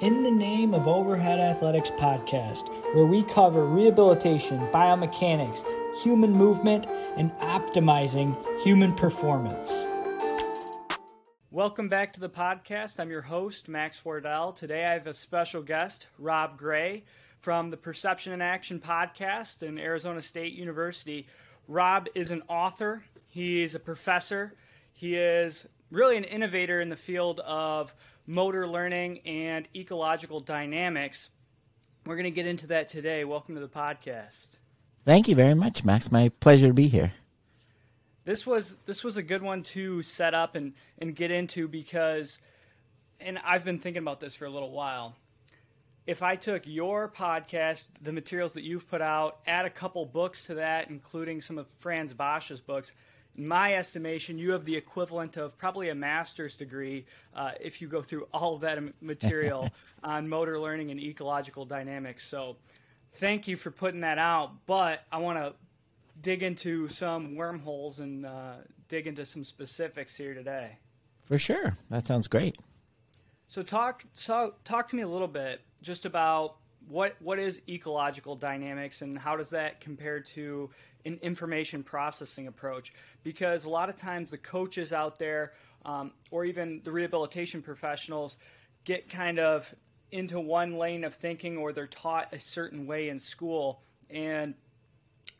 In the Name of Overhead Athletics podcast, where we cover rehabilitation, biomechanics, human movement, and optimizing human performance. Welcome back to the podcast. I'm your host, Max Wardell. Today I have a special guest, Rob Gray from the Perception and Action podcast in Arizona State University. Rob is an author, he's a professor, he is really an innovator in the field of motor learning and ecological dynamics. We're going to get into that today. Welcome to the podcast. Thank you very much, Max. My pleasure to be here. This was this was a good one to set up and and get into because and I've been thinking about this for a little while. If I took your podcast, the materials that you've put out, add a couple books to that, including some of Frans Bosch's books, in my estimation, you have the equivalent of probably a master's degree uh, if you go through all of that material on motor learning and ecological dynamics. So, thank you for putting that out. But I want to dig into some wormholes and uh, dig into some specifics here today. For sure, that sounds great. So, talk so talk to me a little bit just about what what is ecological dynamics and how does that compare to an information processing approach? Because a lot of times the coaches out there um, or even the rehabilitation professionals get kind of into one lane of thinking or they're taught a certain way in school. And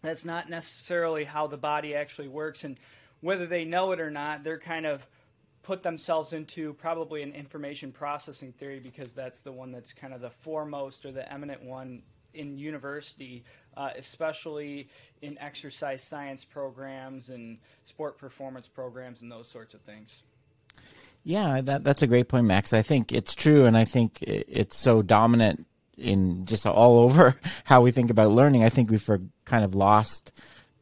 that's not necessarily how the body actually works. And whether they know it or not they're kind of put themselves into probably an information processing theory because that's the one that's kind of the foremost or the eminent one in university, uh, especially in exercise science programs and sport performance programs and those sorts of things. Yeah, that, that's a great point, Max. I think it's true, and I think it's so dominant in just all over how we think about learning. I think we've kind of lost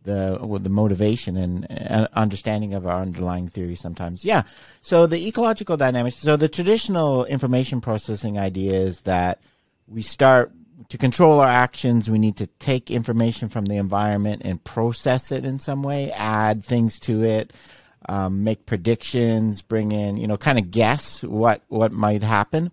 the the motivation and uh, understanding of our underlying theory sometimes. Yeah. So the ecological dynamics. So the traditional information processing idea is that we start to control our actions, we need to take information from the environment and process it in some way, add things to it, um, make predictions, bring in, you know, kind of guess what what might happen.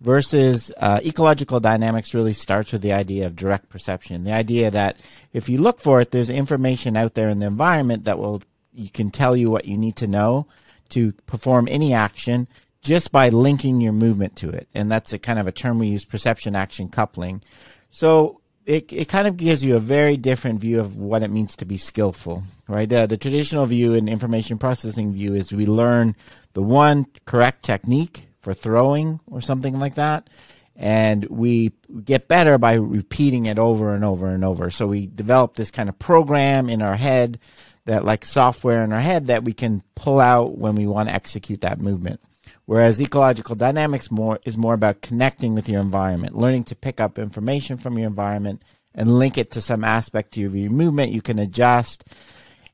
Versus uh, ecological dynamics really starts with the idea of direct perception, the idea that if you look for it, there's information out there in the environment that will you can tell you what you need to know to perform any action just by linking your movement to it. And that's a kind of a term we use, perception action coupling. So it, it kind of gives you a very different view of what it means to be skillful, right? Uh, the traditional view and information processing view is we learn the one correct technique for throwing or something like that. And we get better by repeating it over and over and over. So we develop this kind of program in our head that like software in our head that we can pull out when we want to execute that movement. Whereas ecological dynamics more is more about connecting with your environment, learning to pick up information from your environment and link it to some aspect of your movement you can adjust.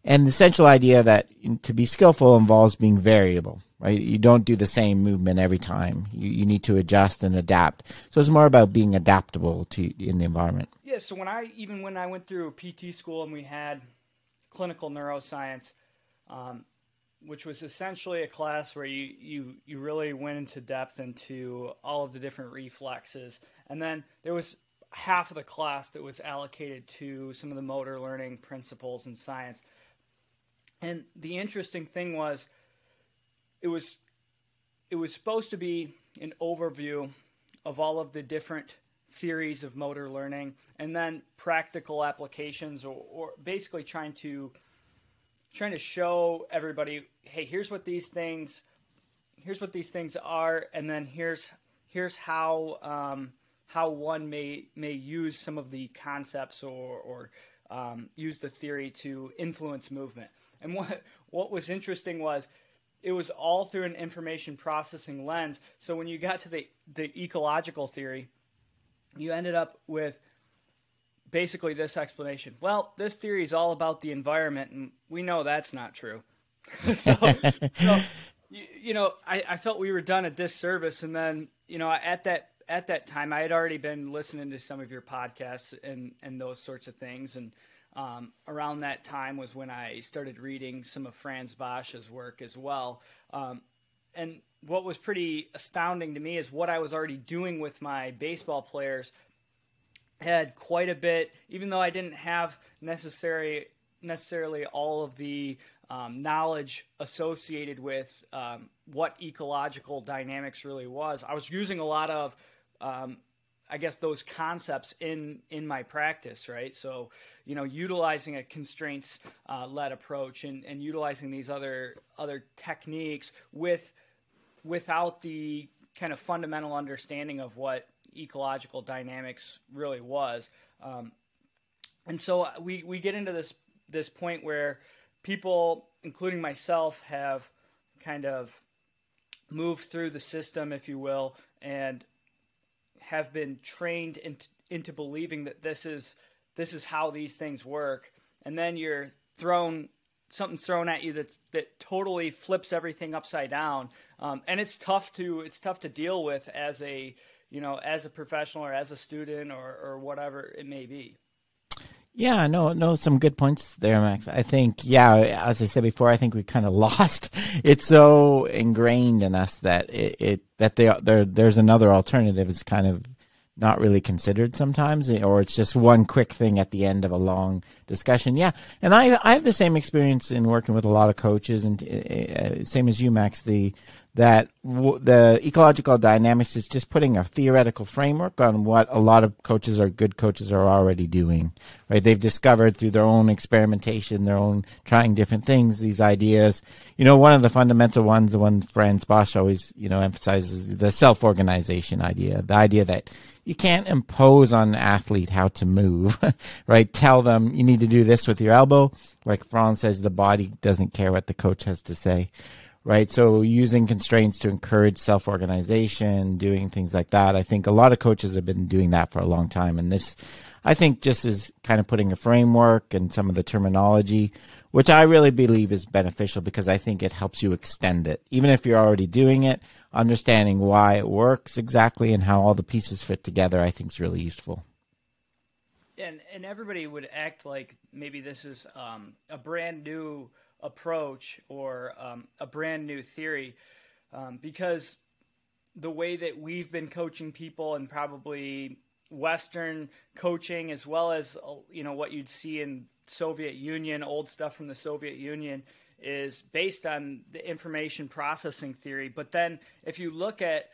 And the central idea that to be skillful involves being variable, right? You don't do the same movement every time. You, you need to adjust and adapt. So it's more about being adaptable to in the environment. Yeah. So when I even when I went through PT school and we had clinical neuroscience, um, which was essentially a class where you, you, you really went into depth into all of the different reflexes. And then there was half of the class that was allocated to some of the motor learning principles and science. And the interesting thing was it was it was supposed to be an overview of all of the different theories of motor learning and then practical applications or, or basically trying to trying to show everybody, hey, here's what these things, here's what these things are, and then here's here's how um, how one may may use some of the concepts or or um, use the theory to influence movement. And what what was interesting was it was all through an information processing lens. So when you got to the the ecological theory, you ended up with basically this explanation. Well, this theory is all about the environment, and we know that's not true. so, so you, you, know, I, I felt we were done a disservice, and then you know, at that at that time, I had already been listening to some of your podcasts and and those sorts of things, and um, around that time was when I started reading some of Frans Bosch's work as well. Um, and what was pretty astounding to me is what I was already doing with my baseball players had quite a bit, even though I didn't have necessary necessarily all of the um, knowledge associated with um, what ecological dynamics really was. I was using a lot of um, I guess those concepts in in my practice, right? So, you know, utilizing a constraints uh, led approach and, and utilizing these other other techniques with without the kind of fundamental understanding of what ecological dynamics really was. Um, and so we, we get into this this point where people, including myself, have kind of moved through the system, if you will, and have been trained into, into believing that this is this is how these things work, and then you're thrown something's thrown at you that that totally flips everything upside down, um, and it's tough to it's tough to deal with as a you know as a professional or as a student or or whatever it may be. Yeah, no, no, some good points there, Max. I think, yeah, as I said before, I think we kind of lost. It's so ingrained in us that it, it that they, there, there's another alternative is kind of not really considered sometimes, eh, or it's just one quick thing at the end of a long discussion. Yeah, and I I have the same experience in working with a lot of coaches, and uh, same as you, Max. The that w- the ecological dynamics is just putting a theoretical framework on what a lot of coaches or good coaches are already doing. Right? They've discovered through their own experimentation, their own trying different things, these ideas. You know, one of the fundamental ones, the one Frans Bosch always you know emphasizes, the self-organization idea, the idea that you can't impose on an athlete how to move, right? Tell them you need to do this with your elbow. Like Frans says, the body doesn't care what the coach has to say right? So using constraints to encourage self organization, doing things like that. I think a lot of coaches have been doing that for a long time. And this, I think, just is kind of putting a framework and some of the terminology, which I really believe is beneficial because I think it helps you extend it. Even if you're already doing it, understanding why it works exactly and how all the pieces fit together, I think is really useful. And, and everybody would act like maybe this is um, a brand new approach or um, a brand new theory um, because the way that we've been coaching people and probably Western coaching as well as you know what you'd see in Soviet Union, old stuff from the Soviet Union, is based on the information processing theory. But then if you look at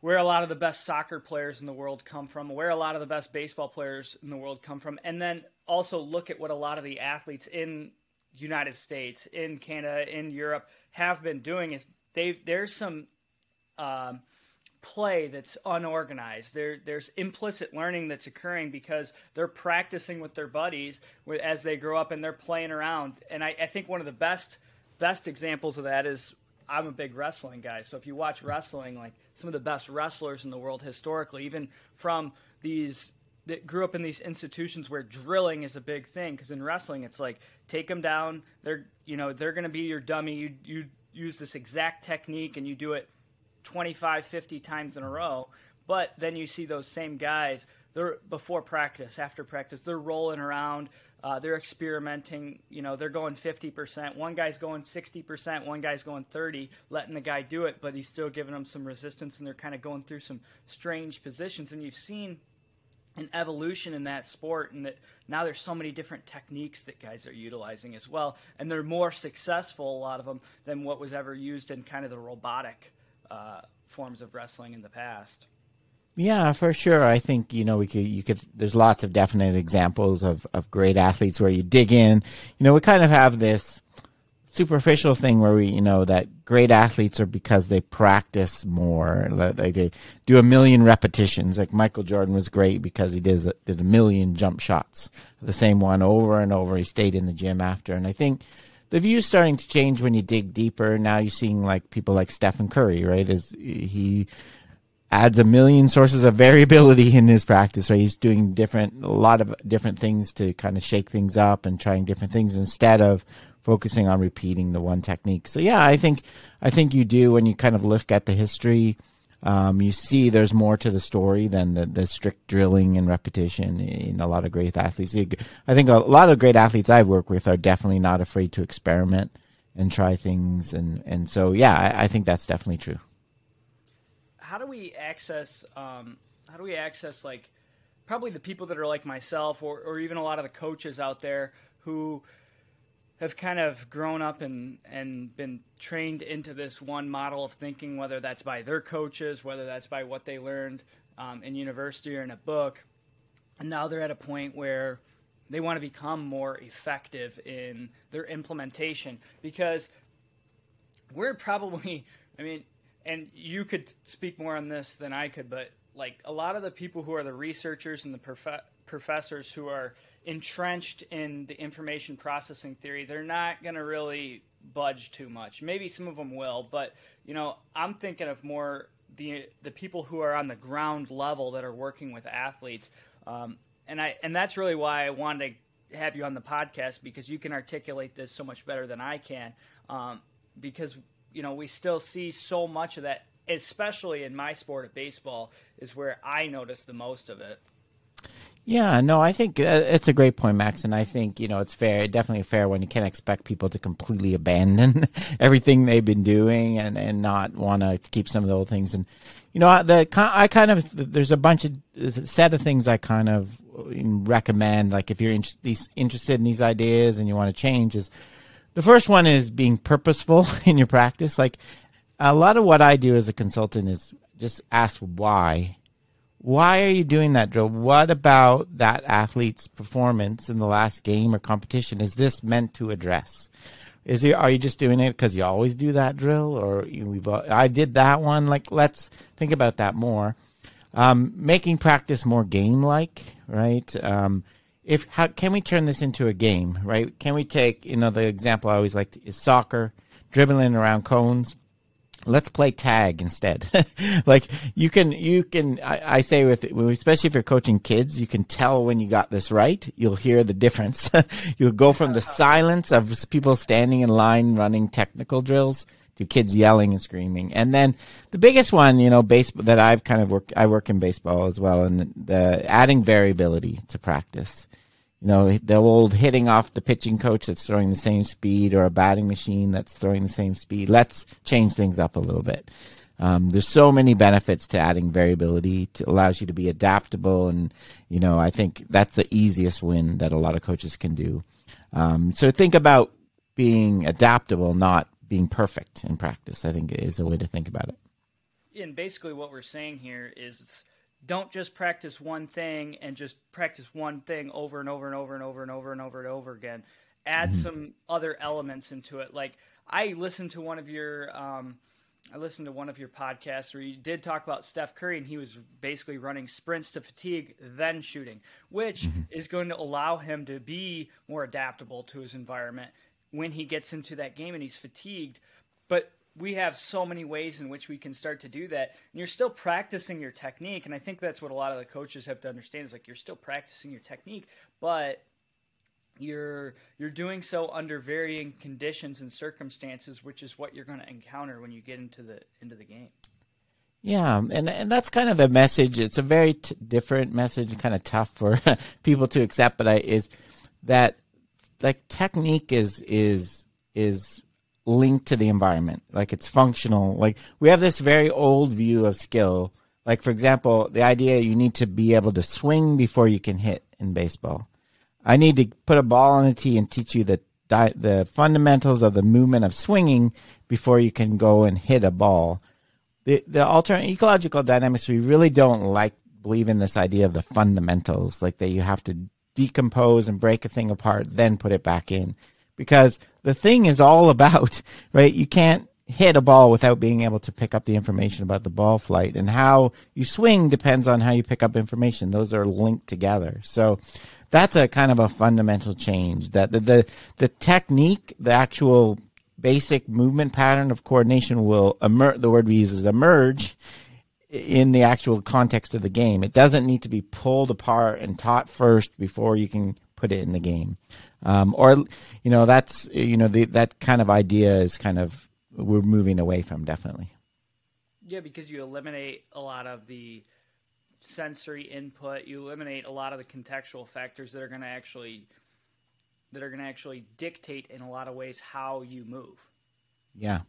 where a lot of the best soccer players in the world come from, where a lot of the best baseball players in the world come from, and then also look at what a lot of the athletes in United States, in Canada, in Europe have been doing is they there's some um, play that's unorganized. There there's implicit learning that's occurring because they're practicing with their buddies as they grow up and they're playing around. And I, I think one of the best best examples of that is I'm a big wrestling guy. So if you watch wrestling, like some of the best wrestlers in the world historically, even from these that grew up in these institutions where drilling is a big thing because in wrestling it's like take them down they're you know they're going to be your dummy you you use this exact technique and you do it 25 50 times in a row but then you see those same guys they're before practice after practice they're rolling around uh, they're experimenting you know they're going 50% one guy's going 60% one guy's going 30 letting the guy do it but he's still giving them some resistance and they're kind of going through some strange positions. And you've seen an evolution in that sport and that now there's so many different techniques that guys are utilizing as well. And they're more successful a lot of them than what was ever used in kind of the robotic uh, forms of wrestling in the past. Yeah for sure. I think you know we could you could there's lots of definite examples of of great athletes where you dig in. You know we kind of have this superficial thing where we, you know, that great athletes are because they practice more. Like they do a million repetitions. Like Michael Jordan was great because he did did a million jump shots, the same one over and over. He stayed in the gym after, and I think the view's starting to change when you dig deeper. Now you're seeing like people like Stephen Curry, right? Is he adds a million sources of variability in his practice, right? He's doing different, a lot of different things to kind of shake things up and trying different things instead of focusing on repeating the one technique. So yeah, I think I think you do when you kind of look at the history. Um, you see there's more to the story than the, the strict drilling and repetition in a lot of great athletes. I think a lot of great athletes I've worked with are definitely not afraid to experiment and try things and and so yeah I, I think that's definitely true how do we access um, how do we access like probably the people that are like myself or, or even a lot of the coaches out there who have kind of grown up and, and been trained into this one model of thinking, whether that's by their coaches, whether that's by what they learned um, in university or in a book. And now they're at a point where they want to become more effective in their implementation because we're probably, I mean, and you could speak more on this than I could, but like a lot of the people who are the researchers and the prof- professors who are entrenched in the information processing theory, they're not going to really budge too much. Maybe some of them will, but you know, I'm thinking of more the the people who are on the ground level that are working with athletes, um, and I and that's really why I wanted to have you on the podcast because you can articulate this so much better than I can. Um, because you know we still see so much of that, especially in my sport of baseball, is where I notice the most of it. Yeah, no, I think uh, it's a great point, Max, and I think you know it's fair, definitely fair when you can't expect people to completely abandon everything they've been doing and and not want to keep some of the old things. And you know, the I kind of there's a bunch of set of things I kind of recommend. Like if you're in, these, interested in these ideas and you want to change, is the first one is being purposeful in your practice. Like a lot of what I do as a consultant is just ask why why are you doing that drill? What about that athlete's performance in the last game or competition is this meant to address? Is are you just doing it because you always do that drill, or you, we've I did that one? Like, let's think about that more. Um, making practice more game-like, right? Um, if how can we turn this into a game, right? Can we take you know the example I always like is soccer, dribbling around cones let's play tag instead. Like you can you can I, I, say with especially if you're coaching kids you can tell when you got this right you'll hear the difference. You'll go from the silence of people standing in line running technical drills to kids yelling and screaming. And then the biggest one you know baseball that i've kind of worked i work in baseball as well and the adding variability to practice you know, the old hitting off the pitching coach that's throwing the same speed or a batting machine that's throwing the same speed. Let's change things up a little bit. Um, there's so many benefits to adding variability. It allows you to be adaptable, and you know, I think that's the easiest win that a lot of coaches can do. Um, so think about being adaptable, not being perfect in practice. I think is a way to think about it. And basically, what we're saying here is don't just practice one thing and just practice one thing over and over and over and over and over and over and over again. Add mm-hmm. some other elements into it. Like I listened to one of your um, I listened to one of your podcasts where you did talk about Steph Curry and he was basically running sprints to fatigue, then shooting, which mm-hmm. is going to allow him to be more adaptable to his environment when he gets into that game and he's fatigued. But we have so many ways in which we can start to do that. And you're still practicing your technique. And i think that's what a lot of the coaches have to understand is like you're still practicing your technique but you're you're doing so under varying conditions and circumstances which is what you're going to encounter when you get into the into the game. Yeah, um, and and that's kind of the message. It's a very t- different message, kind of tough for people to accept, but I is that like technique is is is linked to the environment. Like it's functional. Like we have this very old view of skill. Like for example, the idea you need to be able to swing before you can hit in baseball. I need to put a ball on a tee and teach you the the fundamentals of the movement of swinging before you can go and hit a ball. The the alternate ecological dynamics we really don't like believe in this idea of the fundamentals, like that you have to decompose and break a thing apart, then put it back in because the thing is all about, right? You can't hit a ball without being able to pick up the information about the ball flight and how you swing depends on how you pick up information. Those are linked together. So that's a kind of a fundamental change that the, the, the technique, the actual basic movement pattern of coordination will emerge. The word we use is emerge in the actual context of the game. It doesn't need to be pulled apart and taught first before you can put it in the game. Um, or, you know, that's, you know, the, that kind of idea is kind of, we're moving away from definitely. Yeah, because you eliminate a lot of the sensory input, you eliminate a lot of the contextual factors that are going to actually that are going to actually dictate in a lot of ways how you move. Yeah.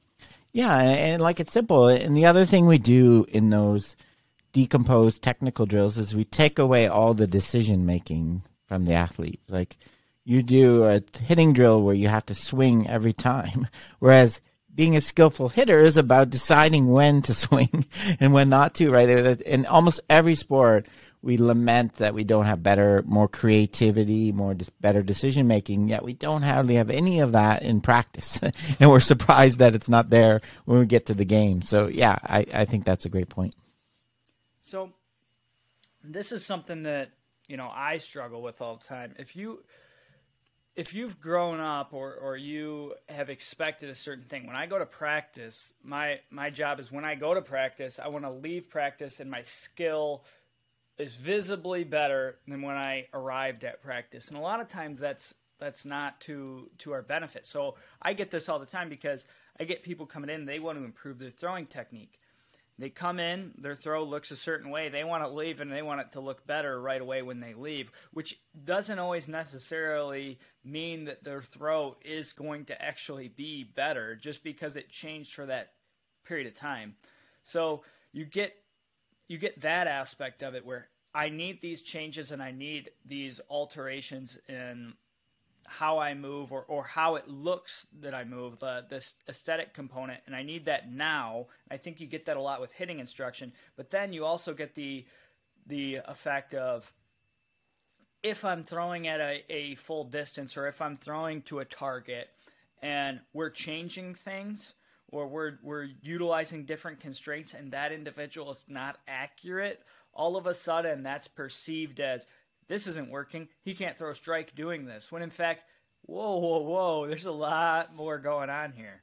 Yeah, and, and like it's simple. And the other thing we do in those decomposed technical drills is we take away all the decision making from the athlete. Like you do a hitting drill where you have to swing every time, whereas being a skillful hitter is about deciding when to swing and when not to, right? In almost every sport, we lament that we don't have better, more creativity, more better decision making. Yet we don't hardly have any of that in practice, and we're surprised that it's not there when we get to the game. So yeah, I, I think that's a great point. So this is something that you know I struggle with all the time. If you if you've grown up or, or you have expected a certain thing when i go to practice my my job is when i go to practice i want to leave practice and my skill is visibly better than when I arrived at practice. And a lot of times that's that's not to to our benefit. So I get this all the time because I get people coming in, they want to improve their throwing technique. They come in, their throw looks a certain way. They want to leave and they want it to look better right away when they leave, which doesn't always necessarily mean that their throw is going to actually be better just because it changed for that period of time. So you get you get that aspect of it where I need these changes and I need these alterations in how I move or, or how it looks that I move, the this aesthetic component, and I need that now. I think you get that a lot with hitting instruction, but then you also get the the effect of if I'm throwing at a, a full distance or if I'm throwing to a target and we're changing things, or we're we're utilizing different constraints and that individual is not accurate, all of a sudden that's perceived as this isn't working. He can't throw a strike doing this. When in fact, whoa, whoa, whoa, there's a lot more going on here.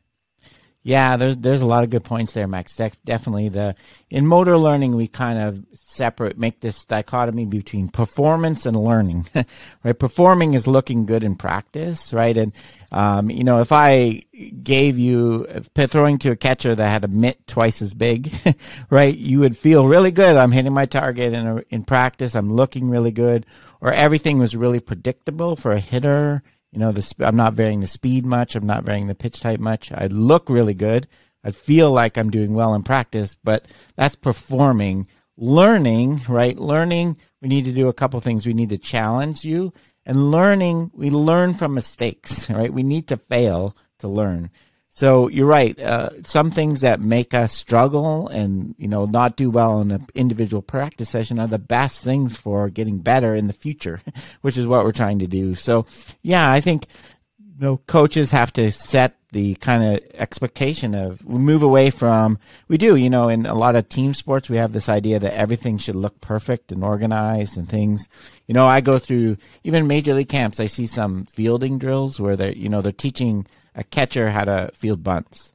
Yeah, there's there's a lot of good points there, Max. De- definitely the in motor learning we kind of separate make this dichotomy between performance and learning. right, performing is looking good in practice, right? And um, you know, if I gave you throwing to a catcher that had a mitt twice as big, right, you would feel really good. I'm hitting my target in a, in practice. I'm looking really good, or everything was really predictable for a hitter you know, the, I'm not varying the speed much. I'm not varying the pitch type much. I look really good. I feel like I'm doing well in practice, but that's performing. Learning, right? Learning, we need to do a couple things. We need to challenge you. And learning, we learn from mistakes, right? We need to fail to learn. So you're right. Uh, some things that make us struggle and you know not do well in an individual practice session are the best things for getting better in the future, which is what we're trying to do. So yeah, I think you know coaches have to set the kind of expectation of move away from we do you know in a lot of team sports we have this idea that everything should look perfect and organized and things you know i go through even major league camps i see some fielding drills where they're you know they're teaching a catcher how to field bunts.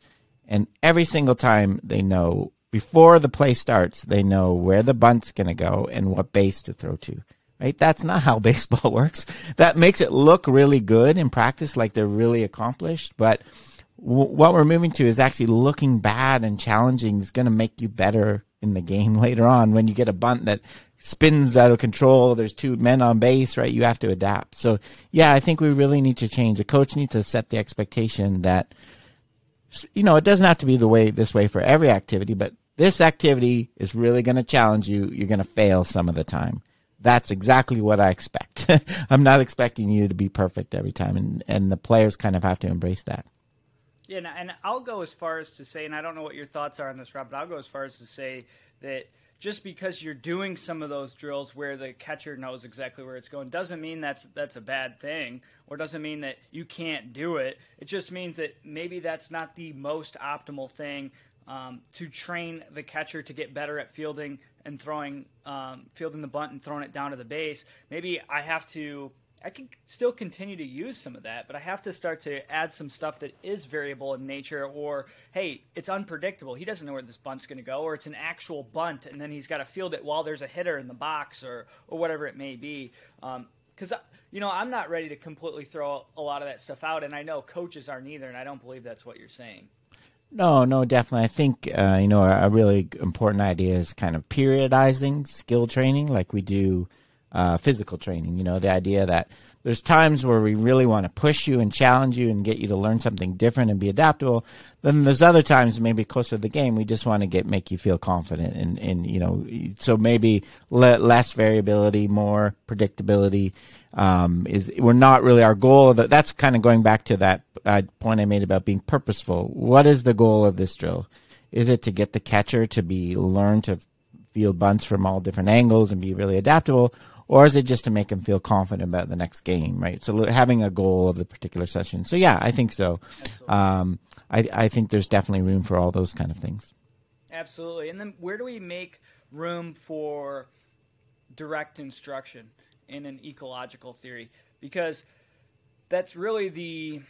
And every single time they know, before the play starts, they know where the bunt's going to go and what base to throw to. Right? That's not how baseball works. That makes it look really good in practice, like they're really accomplished. But w- what we're moving to is actually looking bad and challenging is going to make you better in the game later on when you get a bunt that spins out of control. There's two men on base, right? You have to adapt. So yeah, I think we really need to change. The coach needs to set the expectation that, you know, it doesn't have to be the way this way for every activity, but this activity is really going to challenge you. You're going to fail some of the time. That's exactly what I expect. I'm not expecting you to be perfect every time, and and the players kind of have to embrace that. Yeah, and I'll go as far as to say, and I don't know what your thoughts are on this, Rob, but I'll go as far as to say that just because you're doing some of those drills where the catcher knows exactly where it's going doesn't mean that's that's a bad thing or doesn't mean that you can't do it. It just means that maybe that's not the most optimal thing um, to train the catcher to get better at fielding and throwing um, fielding the bunt and throwing it down to the base. Maybe i have to I can still continue to use some of that, but I have to start to add some stuff that is variable in nature, or hey, it's unpredictable. He doesn't know where this bunt's going to go, or it's an actual bunt, and then he's got to field it while there's a hitter in the box, or or whatever it may be. Because um, you know, I'm not ready to completely throw a lot of that stuff out, and I know coaches aren't either, and I don't believe that's what you're saying. No, no, definitely. I think uh, you know a really important idea is kind of periodizing skill training, like we do uh, physical training. You know, the idea that there's times where we really want to push you and challenge you and get you to learn something different and be adaptable. Then there's other times, maybe closer to the game, we just want to get make you feel confident and and you know, so maybe le- less variability, more predictability. Um, is we're not really our goal. That that's kind of going back to that uh, point I made about being purposeful. What is the goal of this drill? Is it to get the catcher to be learn to field bunts from all different angles and be really adaptable, or is it just to make them feel confident about the next game, right? So having a goal of the particular session. So yeah, I think so. Um, I, I think there's definitely room for all those kind of things. Absolutely. And then where do we make room for direct instruction in an ecological theory? Because that's really the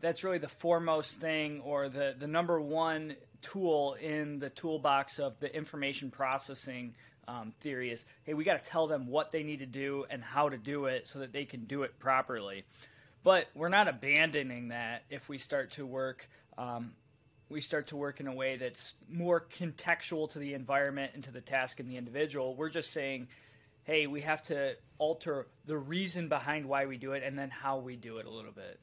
that's really the foremost thing or the, the number one tool in the toolbox of the information processing um, theory is hey, we got to tell them what they need to do and how to do it so that they can do it properly. But we're not abandoning that if we start to work. Um, we start to work in a way that's more contextual to the environment and to the task and the individual. We're just saying, hey, we have to alter the reason behind why we do it and then how we do it a little bit.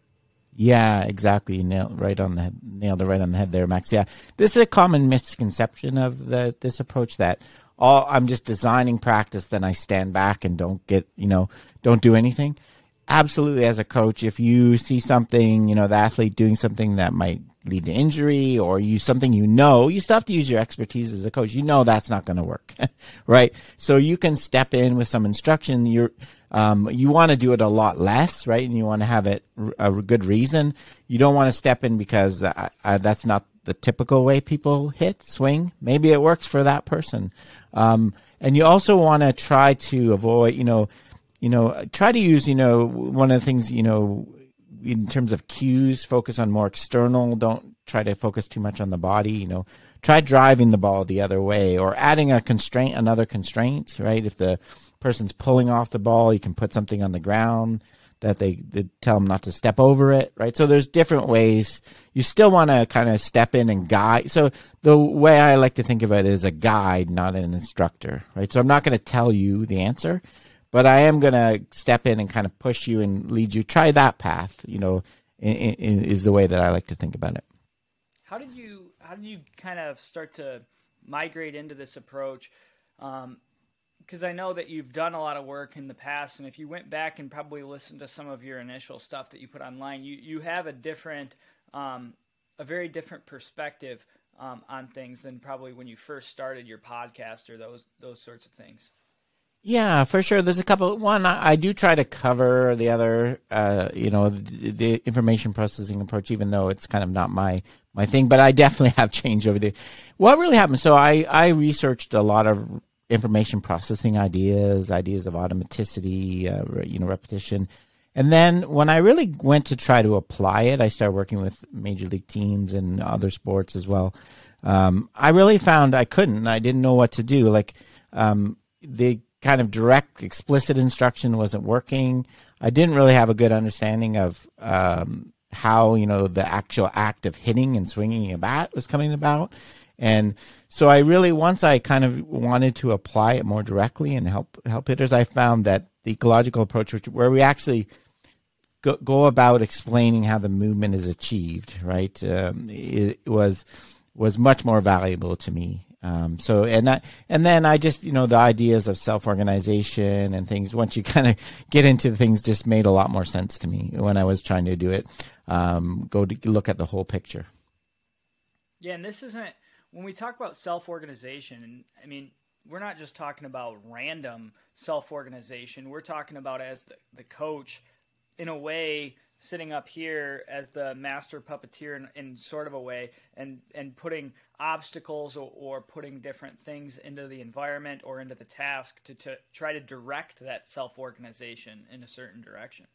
Yeah, exactly. Nailed right on the nailed it right on the head there, Max. Yeah, this is a common misconception of the this approach that all I'm just designing practice, then I stand back and don't get, you know, don't do anything. Absolutely, as a coach, if you see something, you know, the athlete doing something that might lead to injury or you something you know, you still have to use your expertise as a coach. You know that's not going to work, right? So you can step in with some instruction. You're um, you want to do it a lot less, right? And you want to have it a good reason. You don't want to step in because uh, uh, that's not the typical way people hit swing. Maybe it works for that person. Um, and you also want to try to avoid, you know, you know, try to use, you know, one of the things, you know, in terms of cues, focus on more external. Don't try to focus too much on the body. You know, try driving the ball the other way or adding a constraint, another constraint. Right? If the person's pulling off the ball, you can put something on the ground that they, they tell them not to step over it, right? So there's different ways. You still want to kind of step in and guide. So the way I like to think of it is a guide, not an instructor, right? So I'm not going to tell you the answer, but I am going to step in and kind of push you and lead you. Try that path, you know, in, in, is the way that I like to think about it. How did you how did you kind of start to migrate into this approach? Um, because I know that you've done a lot of work in the past, and if you went back and probably listened to some of your initial stuff that you put online, you you have a different, um, a very different perspective um, on things than probably when you first started your podcast or those those sorts of things. Yeah, for sure. There's a couple. One, I, I do try to cover the other, uh, you know, the, the, information processing approach, even though it's kind of not my my thing. But I definitely have changed over the. What really happened? So I I researched a lot of information processing ideas, ideas of automaticity, uh, you know, repetition. And then when I really went to try to apply it, I started working with major league teams and other sports as well. Um, I really found I couldn't. I didn't know what to do. Like um, the kind of direct, explicit instruction wasn't working. I didn't really have a good understanding of um, how you know the actual act of hitting and swinging a bat was coming about. And so I really, once I kind of wanted to apply it more directly and help help hitters, I found that the ecological approach, which, where we actually go, go about explaining how the movement is achieved, right, um, it, it was was much more valuable to me. Um, so and I, and then I just you know the ideas of self organization and things. Once you kind of get into things, just made a lot more sense to me when I was trying to do it. Um, go to look at the whole picture. Yeah, and this isn't when we talk about self organization, I mean, we're not just talking about random self organization. We're talking about as the, the coach, in a way, sitting up here as the master puppeteer in, in sort of a way, and, and putting obstacles or, or, putting different things into the environment or into the task to, to try to direct that self organization in a certain direction.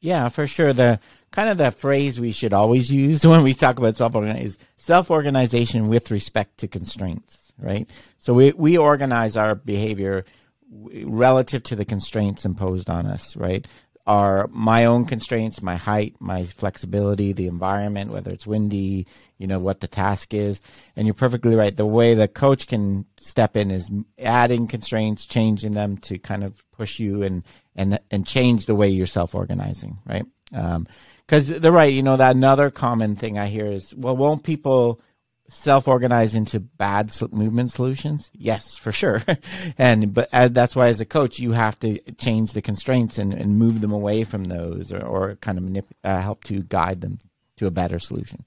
Yeah, for sure. The kind of the phrase we should always use when we talk about self is self organization with respect to constraints, right? So we, we organize our behavior relative to the constraints imposed on us, right? Are my own constraints, my height, my flexibility, the environment, whether it's windy, you know, what the task is. And you're perfectly right. The way the coach can step in is adding constraints, changing them to kind of push you and, and, and change the way you're self organizing, right? Because um, they're right. You know, that another common thing I hear is, well, won't people self-organize into bad movement solutions? Yes for sure. And but uh, that's why as a coach you have to change the constraints and, and move them away from those or, or kind of manip- uh, help to guide them to a better solution.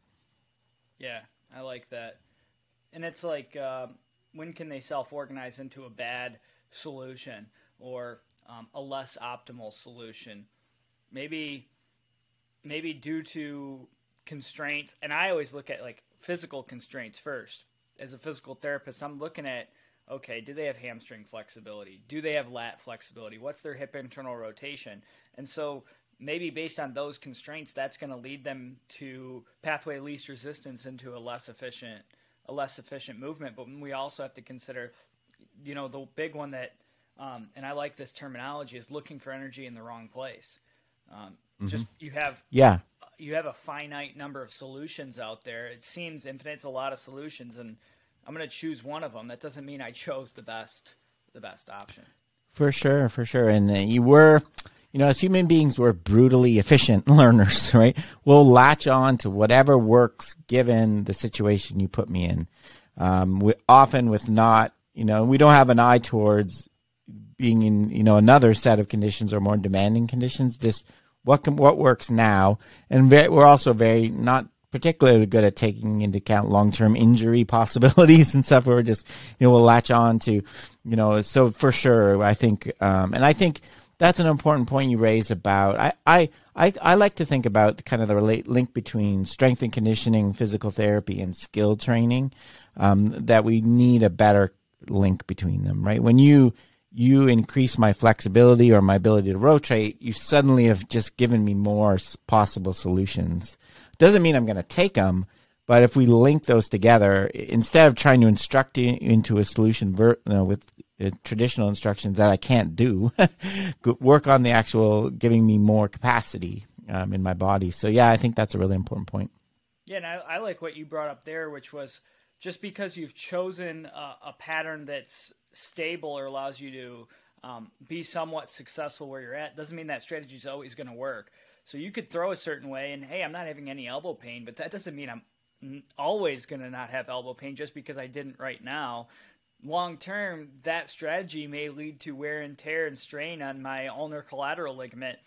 Yeah i like that. And it's like uh, when can they self-organize into a bad solution or um, a less optimal solution? Maybe maybe due to constraints and i always look at like physical constraints first. As a physical therapist, I'm looking at okay, do they have hamstring flexibility? Do they have lat flexibility? What's their hip internal rotation? And so maybe based on those constraints, that's going to lead them to pathway least resistance into a less efficient a less efficient movement. But we also have to consider, you know, the big one that, um, and I like this terminology, is looking for energy in the wrong place. Um, mm-hmm. Just you have yeah you have a finite number of solutions out there. It seems infinite's a lot of solutions, and I'm going to choose one of them. That doesn't mean I chose the best, the best option. For sure, for sure. And uh, you were, you know, as human beings, we're brutally efficient learners, right? We'll latch on to whatever works given the situation you put me in. Um, we, often with not, you know, we don't have an eye towards being in, you know, another set of conditions or more demanding conditions. Just what can, what works now, and very, we're also very not particularly good at taking into account long term injury possibilities and stuff. We're just you know we'll latch on to you know so for sure I think um, and I think that's an important point you raise about I, I I I like to think about kind of the relate link between strength and conditioning, physical therapy, and skill training. Um, that we need a better link between them, right? When you you increase my flexibility or my ability to rotate, you suddenly have just given me more possible solutions. Doesn't mean I'm going to take them, but if we link those together, instead of trying to instruct you into a solution ver- you know, with uh, traditional instructions that I can't do, work on the actual giving me more capacity um, in my body. So yeah, I think that's a really important point. Yeah, and I, I like what you brought up there, which was just because you've chosen a, a pattern that's stable or allows you to um, be somewhat successful where you're at doesn't mean that strategy is always going to work. So you could throw a certain way, and hey, I'm not having any elbow pain, but that doesn't mean I'm always going to not have elbow pain just because I didn't right now. Long term, that strategy may lead to wear and tear and strain on my ulnar collateral ligament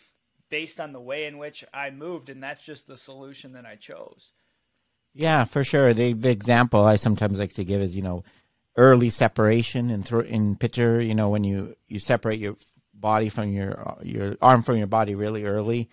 based on the way in which I moved, and that's just the solution that I chose. Yeah, for sure. The, the example I sometimes like to give is, you know, early separation in throw in pitcher. You know, when you you separate your body from your your arm from your body really early.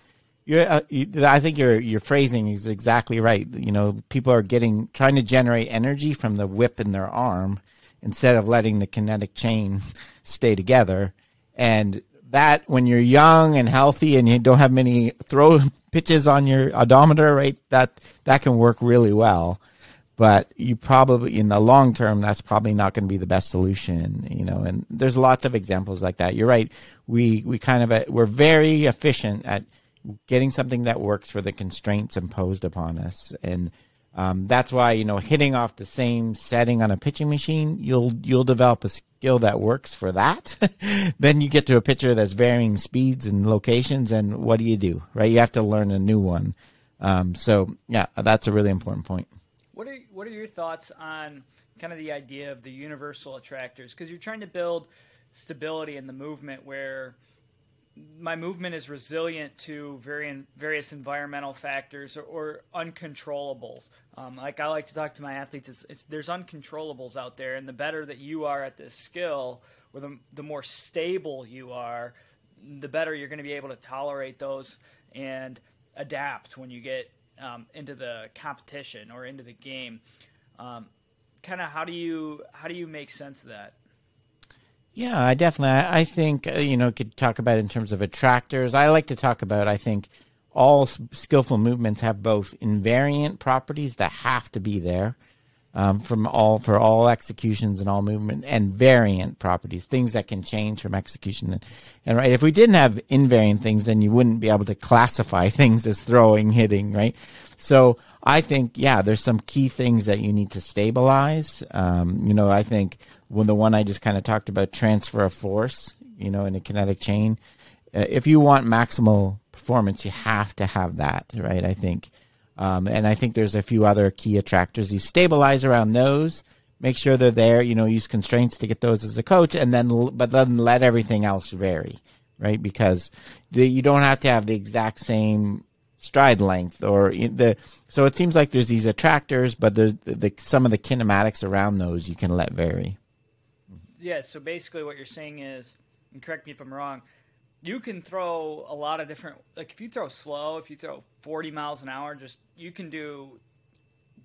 Uh, you, I think your your phrasing is exactly right. You know, people are getting trying to generate energy from the whip in their arm instead of letting the kinetic chain stay together. And that when you're young and healthy and you don't have many throw pitches on your odometer, right? That that can work really well but you probably in the long term that's probably not going to be the best solution you know and there's lots of examples like that. You're right. We we kind of uh, we're very efficient at getting something that works for the constraints imposed upon us. And um, that's why you know hitting off the same setting on a pitching machine you'll you'll develop a skill that works for that. Then you get to a pitcher that's varying speeds and locations and what do you do right? You have to learn a new one. Um, so yeah that's a really important point what are what are your thoughts on kind of the idea of the universal attractors? Because you're trying to build stability in the movement where my movement is resilient to very, various environmental factors or, or uncontrollables. Um, like I like to talk to my athletes, it's, it's, there's uncontrollables out there, and the better that you are at this skill, or the, the more stable you are, the better you're going to be able to tolerate those and adapt when you get um, into the competition or into the game. Um, kind of how do you how do you make sense of that? Yeah, I definitely. I, I think uh, you know could talk about in terms of attractors. I like to talk about. I think all skillful movements have both invariant properties that have to be there, um, from all for all executions and all movement and variant properties, things that can change from execution. And, and right, if we didn't have invariant things, then you wouldn't be able to classify things as throwing, hitting, right? So I think, yeah, there's some key things that you need to stabilize. Um, you know, I think when the one I just kind of talked about, transfer of force, you know, in a kinetic chain, uh, if you want maximal performance, you have to have that, right? I think um, and I think there's a few other key attractors. You stabilize around those, make sure they're there. You know, use constraints to get those as a coach, and then but then let everything else vary, right? Because the, you don't have to have the exact same stride length or the. So it seems like there's these attractors, but there's the, the some of the kinematics around those you can let vary. Yeah. So basically, what you're saying is, and correct me if I'm wrong you can throw a lot of different like if you throw slow if you throw 40 miles an hour just you can do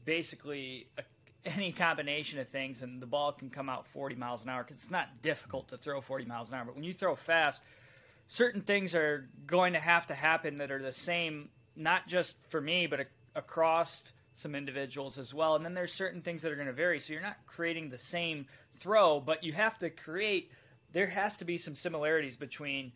basically a, any combination of things and the ball can come out 40 miles an hour because it's not difficult to throw 40 miles an hour but when you throw fast certain things are going to have to happen that are the same not just for me but a, across some individuals as well. And then there's certain things that are going to vary. So you're not creating the same throw but you have to create there has to be some similarities between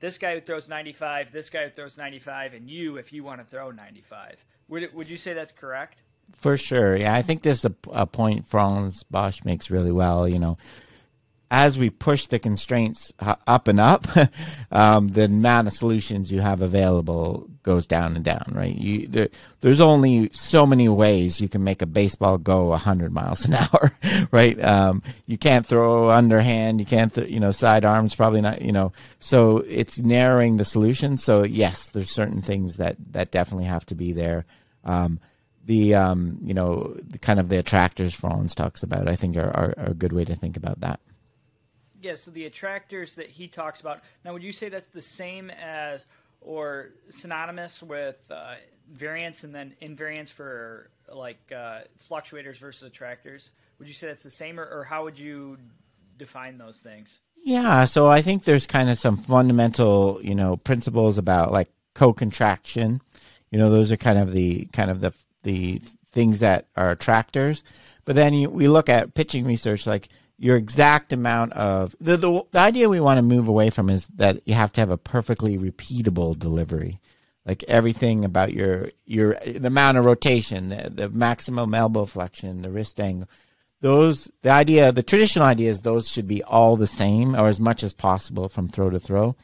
this guy who throws 95, this guy who throws 95, and you if you want to throw 95. Would would you say that's correct? For sure, yeah. I think this is a, a point Frans Bosch makes really well. You know, as we push the constraints up and up, um, the amount of solutions you have available goes down and down, right? You, there, there's only so many ways you can make a baseball go 100 miles an hour, right? Um, you can't throw underhand, you can't, th- you know, sidearms, probably not, you know. So it's narrowing the solution. So yes, there's certain things that that definitely have to be there. Um, the um, you know, the kind of the attractors Frans talks about, I think, are, are, are a good way to think about that yeah, so the attractors that he talks about. Now, would you say that's the same as or synonymous with uh, variance and then invariance for like uh, fluctuators versus attractors? Would you say that's the same, or, or how would you define those things? Yeah, so I think there's kind of some fundamental, you know, principles about like co-contraction. You know, those are kind of the kind of the the things that are attractors. But then you, we look at pitching research, like your exact amount of the, the, the idea we want to move away from is that you have to have a perfectly repeatable delivery. Like everything about your your the amount of rotation the, the maximum elbow flexion the wrist angle. Those the idea the traditional idea is those should be all the same or as much as possible from throw to throw.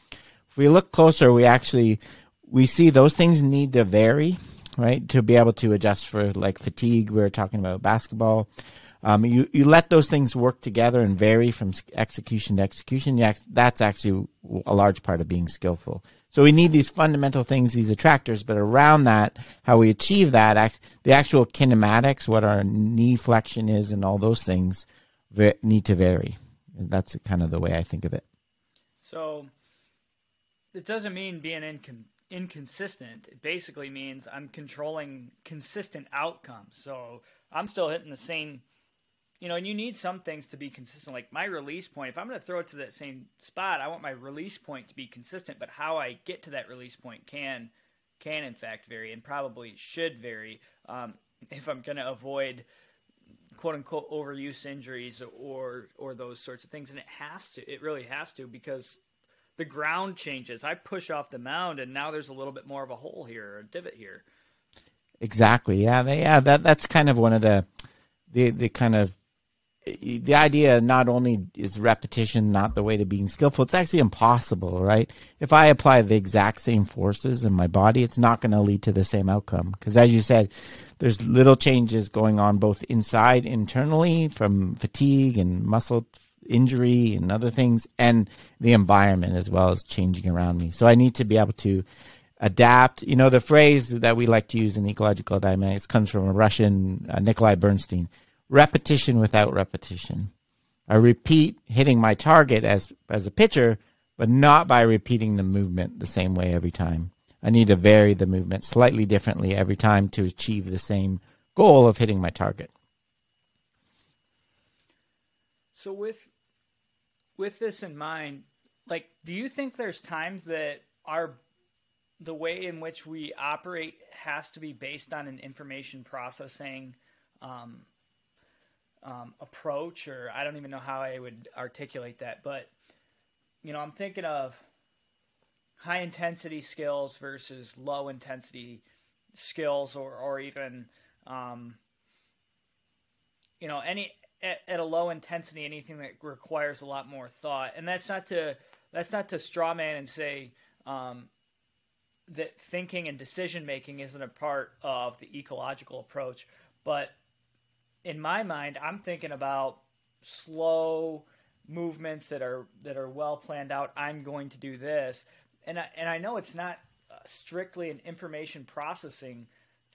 If we look closer we actually we see those things need to vary right to be able to adjust for like fatigue. We were talking about basketball um, you you let those things work together and vary from execution to execution. That's actually a large part of being skillful. So we need these fundamental things, these attractors, but around that, how we achieve that, the actual kinematics, what our knee flexion is, and all those things need to vary. And that's kind of the way I think of it. So it doesn't mean being incon- inconsistent. It basically means I'm controlling consistent outcomes. So I'm still hitting the same you know, and you need some things to be consistent. Like my release point, if I'm going to throw it to that same spot, I want my release point to be consistent. But how I get to that release point can can in fact vary, and probably should vary um, if I'm going to avoid quote unquote overuse injuries or or those sorts of things. And it has to, it really has to, because the ground changes. I push off the mound, and now there's a little bit more of a hole here, or a divot here. Exactly. Yeah. They, yeah. That that's kind of one of the the the kind of the idea not only is repetition not the way to being skillful, it's actually impossible, right? If I apply the exact same forces in my body, it's not going to lead to the same outcome. Because as you said, there's little changes going on both inside, internally, from fatigue and muscle injury and other things, and the environment as well as changing around me. So I need to be able to adapt. You know, the phrase that we like to use in ecological dynamics comes from a Russian, uh, Nikolai Bernstein repetition without repetition. I repeat hitting my target as as a pitcher, but not by repeating the movement the same way every time. I need to vary the movement slightly differently every time to achieve the same goal of hitting my target. So with with this in mind, like do you think there's times that our the way in which we operate has to be based on an information processing um, um, approach, or I don't even know how I would articulate that, but you know, I'm thinking of high intensity skills versus low intensity skills, or or even um, you know any at, at, a low intensity anything that requires a lot more thought, and that's not to that's not to straw man and say um, that thinking and decision making isn't a part of the ecological approach, but in my mind, I'm thinking about slow movements that are that are well planned out. I'm going to do this, and I, and I know it's not uh, strictly an information processing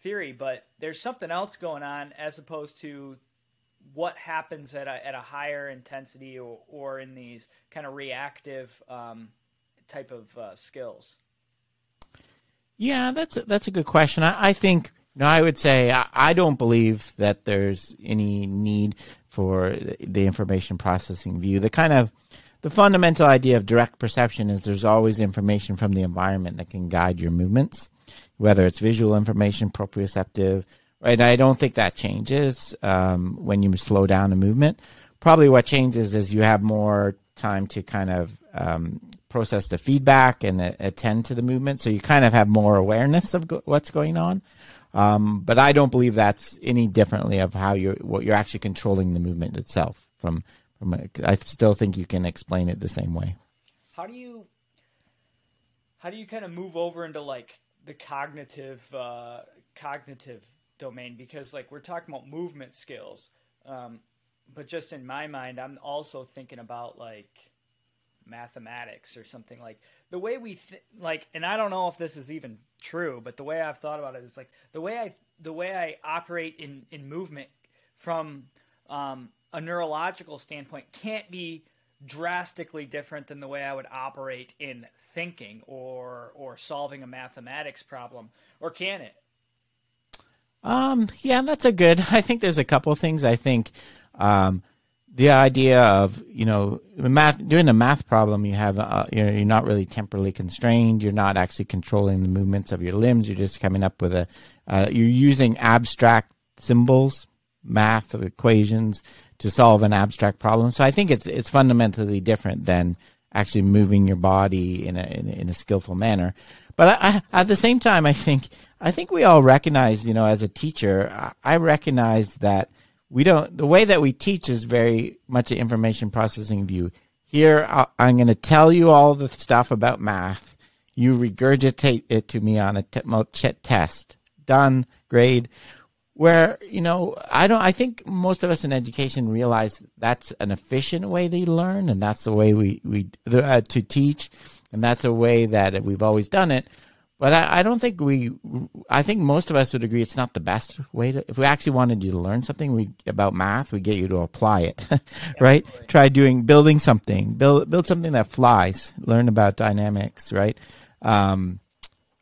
theory, but there's something else going on as opposed to what happens at a, at a higher intensity or, or in these kind of reactive um, type of uh, skills. Yeah, that's a, that's a good question. I, I think no, I would say I, I, don't believe that there's any need for the information processing view. The kind of the fundamental idea of direct perception is there's always information from the environment that can guide your movements, whether it's visual information, proprioceptive. Right, I don't think that changes um, when you slow down a movement. Probably what changes is you have more time to kind of um, process the feedback and uh, attend to the movement. So you kind of have more awareness of go- what's going on. Um, but I don't believe that's any differently of how you're what you're actually controlling the movement itself. From from I still think you can explain it the same way. How do you how do you kind of move over into like the cognitive uh, cognitive domain? Because like we're talking about movement skills, um, but just in my mind, I'm also thinking about like mathematics or something like the way we th- like and I don't know if this is even true but the way I've thought about it is like the way I the way I operate in in movement from um, a neurological standpoint can't be drastically different than the way I would operate in thinking or or solving a mathematics problem or can it? Um yeah that's a good I think there's a couple things I think um the idea of you know math doing a math problem you have uh, you're, you're not really temporally constrained. You're not actually controlling the movements of your limbs. You're just coming up with a uh, you're using abstract symbols math equations to solve an abstract problem. So i think it's it's fundamentally different than actually moving your body in a in in a skillful manner. But I, I, at the same time i think i think we all recognize you know as a teacher i, I recognize that we don't the way that we teach is very much an information processing view. Here i'm going to tell you all the stuff about math. You regurgitate it to me on a test. Done. Grade. Where you know i don't i think most of us in education realize that's an efficient way to learn and that's the way we we uh, to teach and that's a way that we've always done it but I, I, don't think we. I think most of us would agree it's not the best way to. If we actually wanted you to learn something we, about math, we get you to apply it, right? Absolutely. Try doing building something, build build something that flies. Learn about dynamics, right? Um,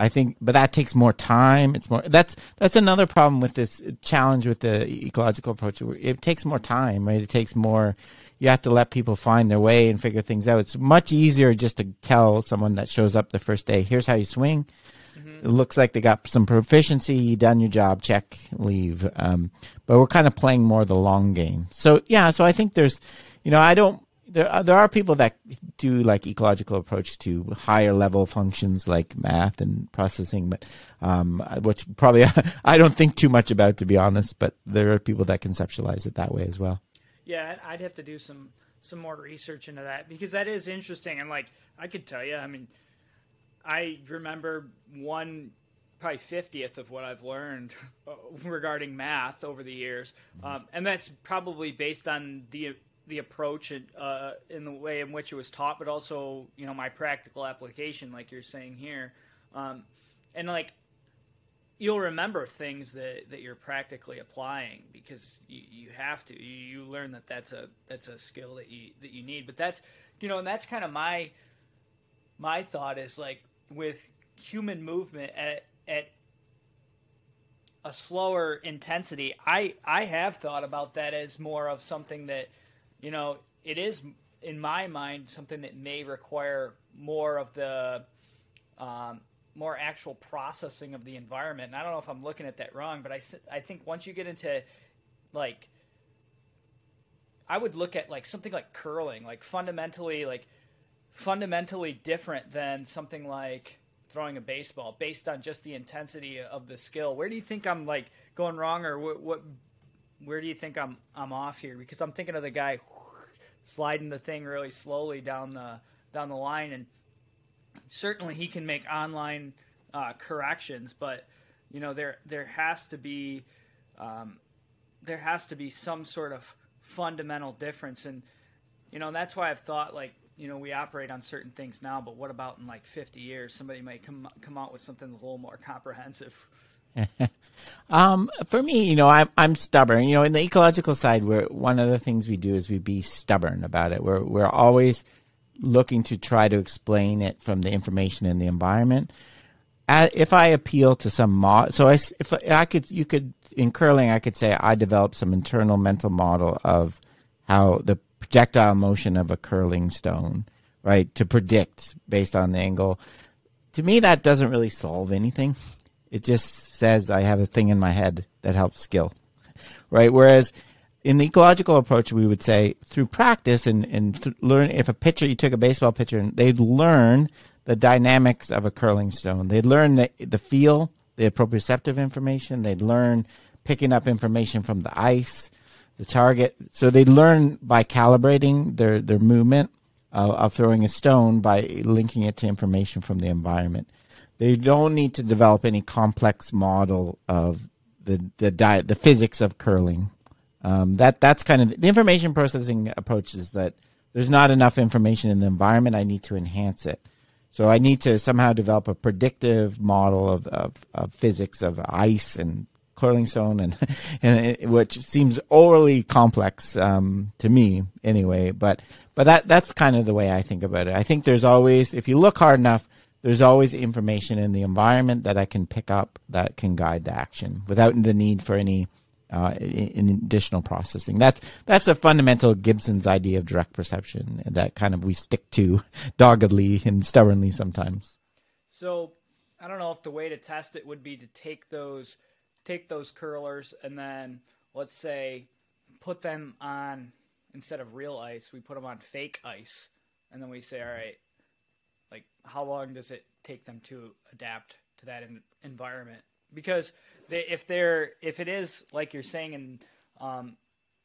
I think, but that takes more time. It's more. That's that's another problem with this challenge with the ecological approach. It takes more time, right? It takes more. You have to let people find their way and figure things out. It's much easier just to tell someone that shows up the first day, "Here's how you swing." Mm-hmm. It looks like they got some proficiency, You done your job, check, leave. Um, but we're kind of playing more the long game. So yeah, so I think there's, you know, I don't. There are, there are people that do like ecological approach to higher level functions like math and processing, but um, which probably I don't think too much about to be honest. But there are people that conceptualize it that way as well. Yeah, I'd have to do some some more research into that because that is interesting. And like I could tell you, I mean, I remember one probably 50th of what I've learned regarding math over the years. Um, and that's probably based on the the approach and, uh, in the way in which it was taught, but also, you know, my practical application, like you're saying here. Um, and like, you'll remember things that, that you're practically applying because you, you have to, you, you learn that that's a, that's a skill that you, that you need. But that's, you know, and that's kind of my, my thought is like, with human movement at at a slower intensity, I I have thought about that as more of something that you know it is in my mind something that may require more of the um, more actual processing of the environment. And I don't know if I'm looking at that wrong, but I I think once you get into like I would look at like something like curling, like fundamentally like fundamentally different than something like throwing a baseball based on just the intensity of the skill. Where do you think I'm like going wrong, or what? what where do you think I'm I'm off here? Because I'm thinking of the guy sliding the thing really slowly down the down the line, and certainly he can make online uh, corrections, but you know there there has to be um, there has to be some sort of fundamental difference, and you know that's why I've thought like you know we operate on certain things now, but what about in like 50 years? Somebody might come come out with something a little more comprehensive. um, for me, you know, I'm I'm stubborn. You know, in the ecological side, where one of the things we do is we be stubborn about it. We're we're always looking to try to explain it from the information in the environment. If I appeal to some mod, so I, if I could, you could in curling, I could say I developed some internal mental model of how the projectile motion of a curling stone, right, to predict based on the angle. To me, that doesn't really solve anything. It just says I have a thing in my head that helps skill, right? Whereas in the ecological approach, we would say through practice and, and th- learn if a pitcher, you took a baseball pitcher and they'd learn the dynamics of a curling stone. They'd learn the, the feel, the proprioceptive information. They'd learn picking up information from the ice, the target. So they'd learn by calibrating their, their movement uh, of throwing a stone by linking it to information from the environment. They don't need to develop any complex model of the the diet, the physics of curling. Um, that that's kind of the information processing approach is that there's not enough information in the environment. I need to enhance it. So I need to somehow develop a predictive model of, of, of physics of ice and curling stone and, and it, which seems overly complex um, to me anyway. But but that that's kind of the way I think about it. I think there's always if you look hard enough, there's always information in the environment that I can pick up that can guide the action without the need for any uh, in additional processing. That's that's a fundamental Gibson's idea of direct perception that kind of we stick to doggedly and stubbornly sometimes. So I don't know if the way to test it would be to take those take those curlers and then let's say put them on instead of real ice, we put them on fake ice, and then we say, all right, like how long does it take them to adapt to that in, environment? Because they, if they're if it is like you're saying, and um,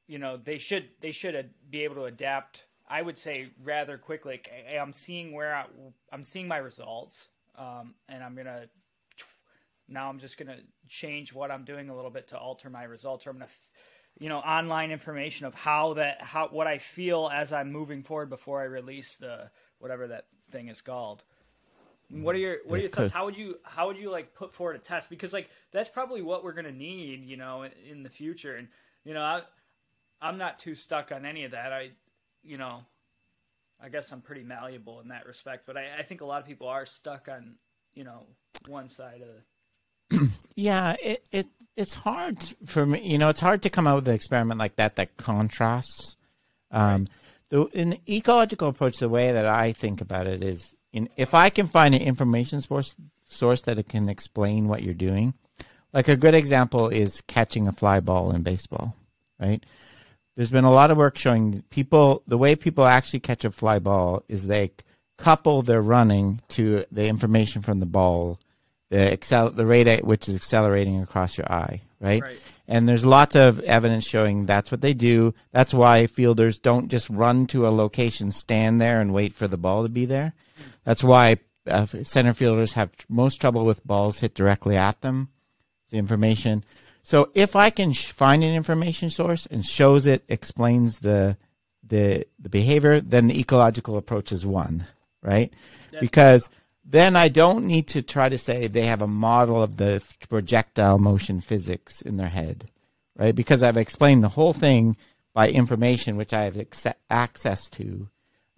you know they should they should be able to adapt. I would say rather quickly. I'm seeing where I, I'm seeing my results, um, and I'm gonna now I'm just gonna change what I'm doing a little bit to alter my results, or I'm gonna, you know, online information of how that how what I feel as I'm moving forward before I release the whatever that thing is called. What are your what are your thoughts? How would you how would you like put forward a test? Because like that's probably what we're gonna need, you know, in the future. And you know, I I'm not too stuck on any of that. I you know, I guess I'm pretty malleable in that respect. But I, I think a lot of people are stuck on you know one side of. The... yeah, it it it's hard for me. You know, it's hard to come out with an experiment like that that contrasts. Um, right. the, in the ecological approach, the way that I think about it is in, if I can find an information source source that it can explain what you're doing, like a good example is catching a fly ball in baseball, right? There's been a lot of work showing people the way people actually catch a fly ball is they couple their running to the information from the ball, the excel the rate at which is accelerating across your eye, right? right? And there's lots of evidence showing that's what they do. That's why fielders don't just run to a location, stand there, and wait for the ball to be there. That's why uh, center fielders have most trouble with balls hit directly at them. The information. So if I can sh- find an information source and shows it, explains the the the behavior, then the ecological approach is one, right? Because then I don't need to try to say they have a model of the projectile motion physics in their head, right? Because I've explained the whole thing by information which I have access to.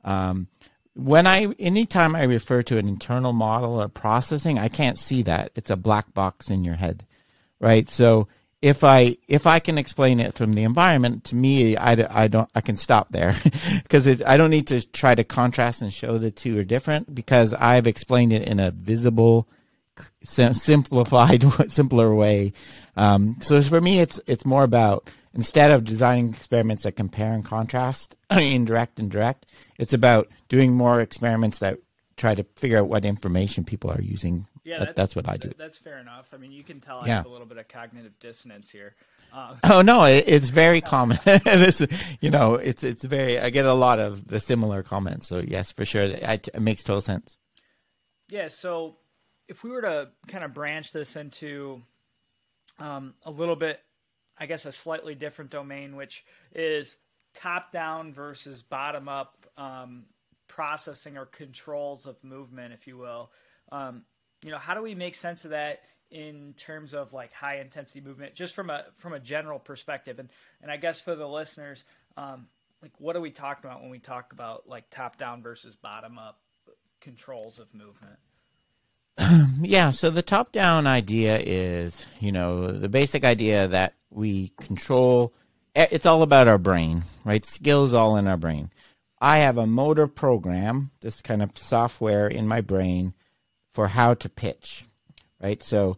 Um, when I anytime I refer to an internal model or processing, I can't see that. It's a black box in your head, right? So if I if I can explain it from the environment to me, I, I don't I can stop there because I don't need to try to contrast and show the two are different because I've explained it in a visible, simplified, simpler way. Um, so for me, it's it's more about instead of designing experiments that compare and contrast, indirect and direct, it's about doing more experiments that try to figure out what information people are using. Yeah, That- that's, that's what I do. That's fair enough. I mean, you can tell I Yeah. have a little bit of cognitive dissonance here. Uh, Oh no, it, it's very common. this, you know, it's it's very. I get a lot of the similar comments. So yes, for sure, it, it makes total sense. Yeah, so if we were to kind of branch this into um, a little bit, I guess, a slightly different domain, which is top down versus bottom up um, processing or controls of movement, if you will. Um, you know, how do we make sense of that in terms of like high intensity movement, just from a from a general perspective? And and I guess for the listeners, um, like what are we talking about when we talk about like top down versus bottom up controls of movement? Yeah, so the top down idea is, you know, the basic idea that we control eh, it's all about our brain, right? Skills all in our brain. I have a motor program, this kind of software in my brain for how to pitch, right? So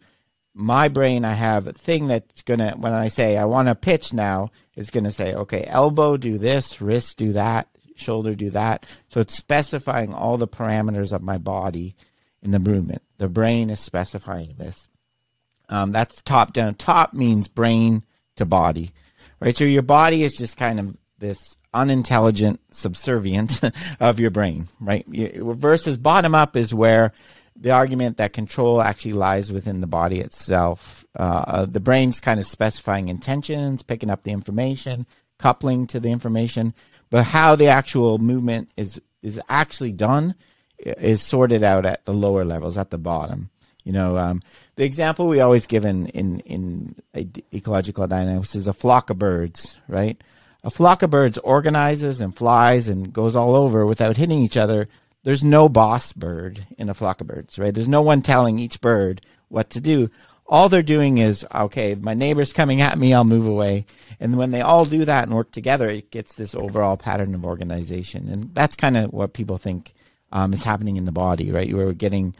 my brain, I have a thing that's gonna when I say I want to pitch now, it's gonna say, okay, elbow do this, wrist do that, shoulder do that. So it's specifying all the parameters of my body in the movement. The brain is specifying this. Um, that's top down. Top means brain to body, right? So your body is just kind of this unintelligent subservient of your brain, right? Versus bottom up is where the argument that control actually lies within the body itself. Uh, uh, the brain's kind of specifying intentions, picking up the information, coupling to the information, but how the actual movement is is actually done is sorted out at the lower levels, at the bottom. You know, um, the example we always give in, in, in ecological dynamics is a flock of birds, right? A flock of birds organizes and flies and goes all over without hitting each other. There's no boss bird in a flock of birds, right? There's no one telling each bird what to do. All they're doing is, okay, my neighbor's coming at me, I'll move away. And when they all do that and work together, it gets this overall pattern of organization. And that's kind of what people think um, is happening in the body, right? We're getting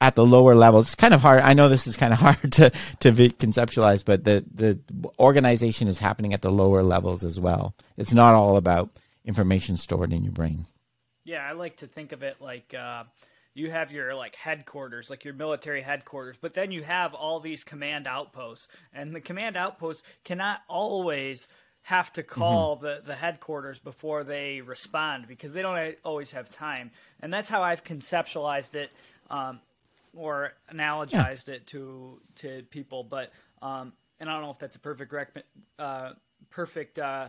at the lower levels. It's kind of hard. I know this is kind of hard to to conceptualize, but the the organization is happening at the lower levels as well. It's not all about information stored in your brain. Yeah, I like to think of it like uh, you have your like headquarters, like your military headquarters, but then you have all these command outposts, and the command outposts cannot always have to call the, the headquarters before they respond because they don't always have time, and that's how I've conceptualized it. Um, or analogized it to to people, but um, and I don't know if that's a perfect rec- uh, perfect uh,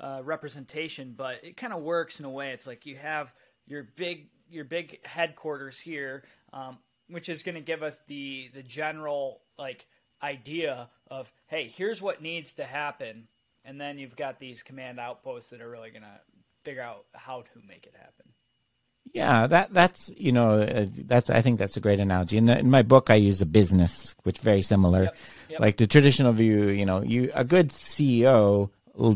uh, representation, but it kind of works in a way. It's like you have your big your big headquarters here, um, which is going to give us the the general like idea of hey, here's what needs to happen, and then you've got these command outposts that are really going to figure out how to make it happen. Yeah, that that's you know uh, that's I think that's a great analogy. In, the, in my book, I use the business, which very similar. Yep, yep. Like the traditional view, you know, you a good CEO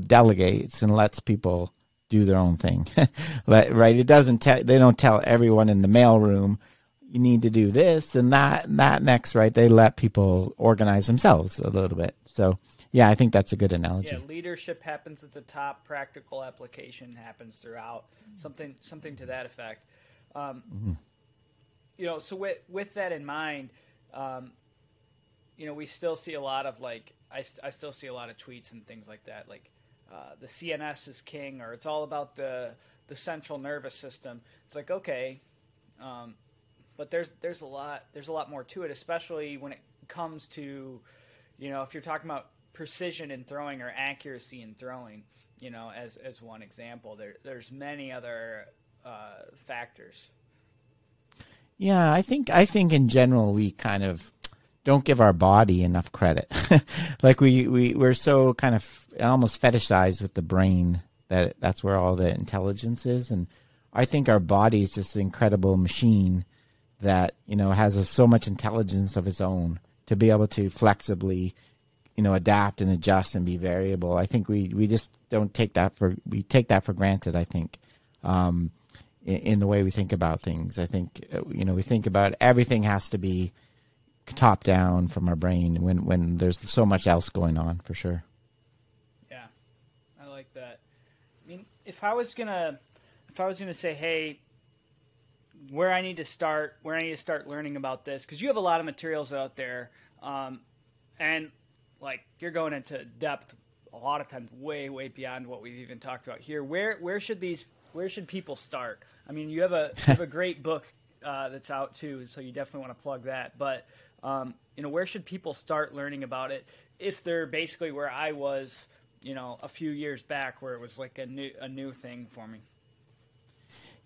delegates and lets people do their own thing, Let, right? It doesn't tell they don't tell everyone in the mailroom you need to do this and that and that next, right? They let people organize themselves a little bit. So yeah, I think that's a good analogy. Yeah, leadership happens at the top. Practical application happens throughout. Something, something to that effect. Um, You know, so with with that in mind, um, you know, we still see a lot of like I, I still see a lot of tweets and things like that, like uh, the CNS is king, or it's all about the the central nervous system. It's like okay, um, but there's there's a lot there's a lot more to it, especially when it comes to you know if you're talking about precision in throwing or accuracy in throwing. You know, as as one example, there there's many other uh, factors. Yeah, I think I think in general we kind of don't give our body enough credit. like we we we're so kind of almost fetishized with the brain that that's where all the intelligence is and I think our body is just an incredible machine that, you know, has a, so much intelligence of its own to be able to flexibly, you know, adapt and adjust and be variable. I think we we just don't take that for we take that for granted, I think. Um in, in the way we think about things. I think uh, you know we think about everything has to be top down from our brain when when there's so much else going on for sure. Yeah. I like that. I mean, if I was gonna if I was gonna say, hey, where I need to start, where I need to start learning about this, because you have a lot of materials out there, um, and like you're going into depth a lot of times, way way beyond what we've even talked about here. Where where should these where should people start? I mean, you have a you have a great book uh, that's out too, so you definitely want to plug that. But um, you know, where should people start learning about it if they're basically where I was, you know, a few years back, where it was like a new a new thing for me.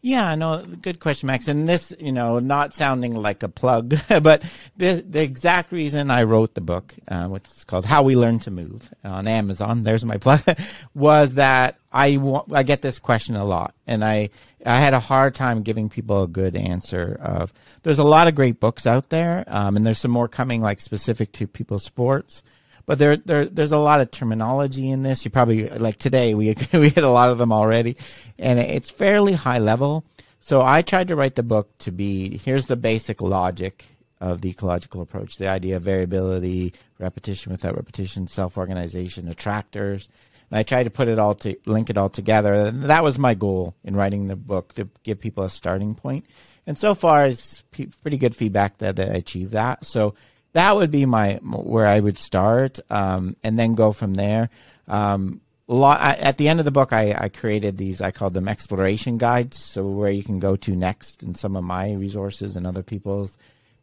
Yeah, no, good question, Max. And this, you know, not sounding like a plug, but the the exact reason I wrote the book, uh, which is called "How We Learn to Move" on Amazon. There's my plug. was that I I get this question a lot, and I I had a hard time giving people a good answer. Of there's a lot of great books out there, um, and there's some more coming, like specific to people's sports but there, there there's a lot of terminology in this. You probably like today we we hit a lot of them already, and it's fairly high level. So I tried to write the book to be here's the basic logic of the ecological approach: the idea of variability, repetition without repetition, self-organization, attractors. And I tried to put it all to link it all together. And that was my goal in writing the book to give people a starting point. And so far, it's pretty good feedback that, that I achieved that. So that would be my where I would start, um, and then go from there. Um, lot, at the end of the book, I, I, created these. I called them exploration guides, so where you can go to next, and some of my resources and other people's.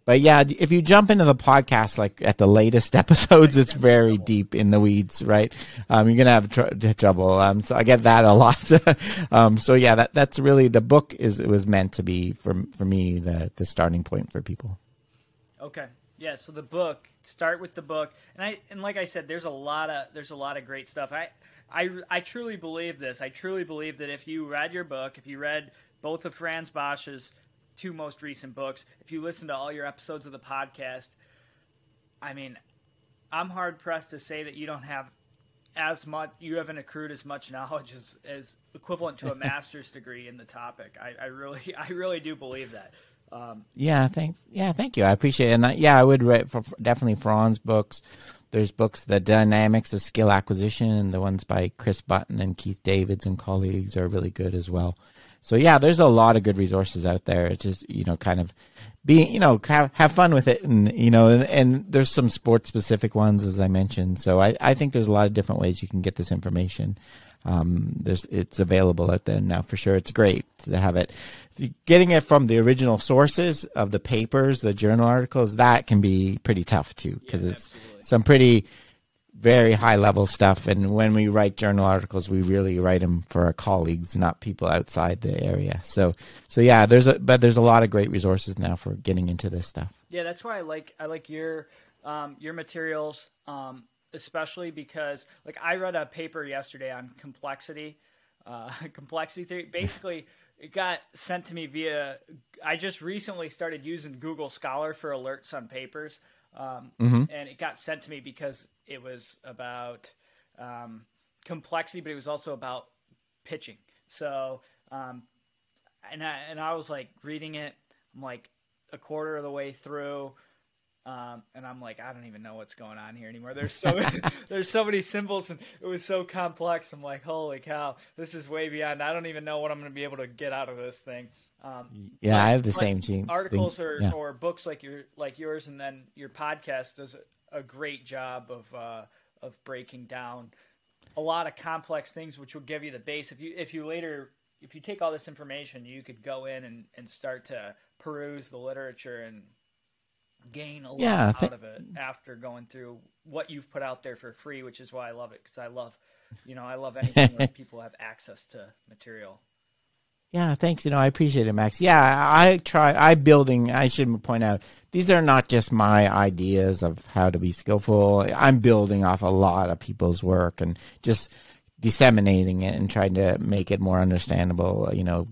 But yeah, if you jump into the podcast, like at the latest episodes, it's very deep in the weeds, right? Um, you're gonna have tr- trouble. Um, so I get that a lot. um, so yeah, that that's really the book is it was meant to be for for me the the starting point for people. Okay, yeah, so the book. Start with the book, and I and like I said, there's a lot of there's a lot of great stuff. I I I truly believe this. I truly believe that if you read your book, if you read both of Frans Bosch's two most recent books, if you listen to all your episodes of the podcast, I mean, I'm hard pressed to say that you don't have as much you haven't accrued as much knowledge as, as equivalent to a master's degree in the topic. I, I really I really do believe that. Um, yeah, thanks. Yeah, thank you. I appreciate it. And I, yeah, I would read for, definitely Frans books. There's books, The Dynamics of Skill Acquisition, and the ones by Chris Button and Keith Davids and colleagues are really good as well. So yeah, there's a lot of good resources out there. It's just you know, kind of being you know have have fun with it, and you know, and, and there's some sports specific ones as I mentioned. So I I think there's a lot of different ways you can get this information. Um, there's it's available out there now for sure. It's great to have it. Getting it from the original sources of the papers, the journal articles, that can be pretty tough too because yeah, it's absolutely. some pretty very high level stuff. And when we write journal articles, we really write them for our colleagues, not people outside the area. So, so yeah, there's a but there's a lot of great resources now for getting into this stuff. Yeah, that's why I like I like your um, your materials. Um, especially because like I read a paper yesterday on complexity, uh, complexity theory. Basically, it got sent to me via. I just recently started using Google Scholar for alerts on papers, um, mm-hmm. and it got sent to me because it was about um, complexity, but it was also about pitching. So, um, and I and I was like reading it. I'm like a quarter of the way through um, and I'm like, I don't even know what's going on here anymore. There's so many, there's so many symbols, and it was so complex. I'm like, holy cow, this is way beyond. I don't even know what I'm going to be able to get out of this thing. Um, yeah, I have the same team. Articles or, yeah. or books like your like yours, and then your podcast does a, a great job of uh, of breaking down a lot of complex things, which will give you the base. If you if you later if you take all this information, you could go in and, and start to peruse the literature and gain a lot yeah, th- out of it after going through what you've put out there for free, which is why I love it because I love, you know, I love anything where people have access to material. Yeah, thanks. You know, I appreciate it, Max. Yeah, I try. I building. I should point out these are not just my ideas of how to be skillful. I'm building off a lot of people's work and just disseminating it and trying to make it more understandable. You know,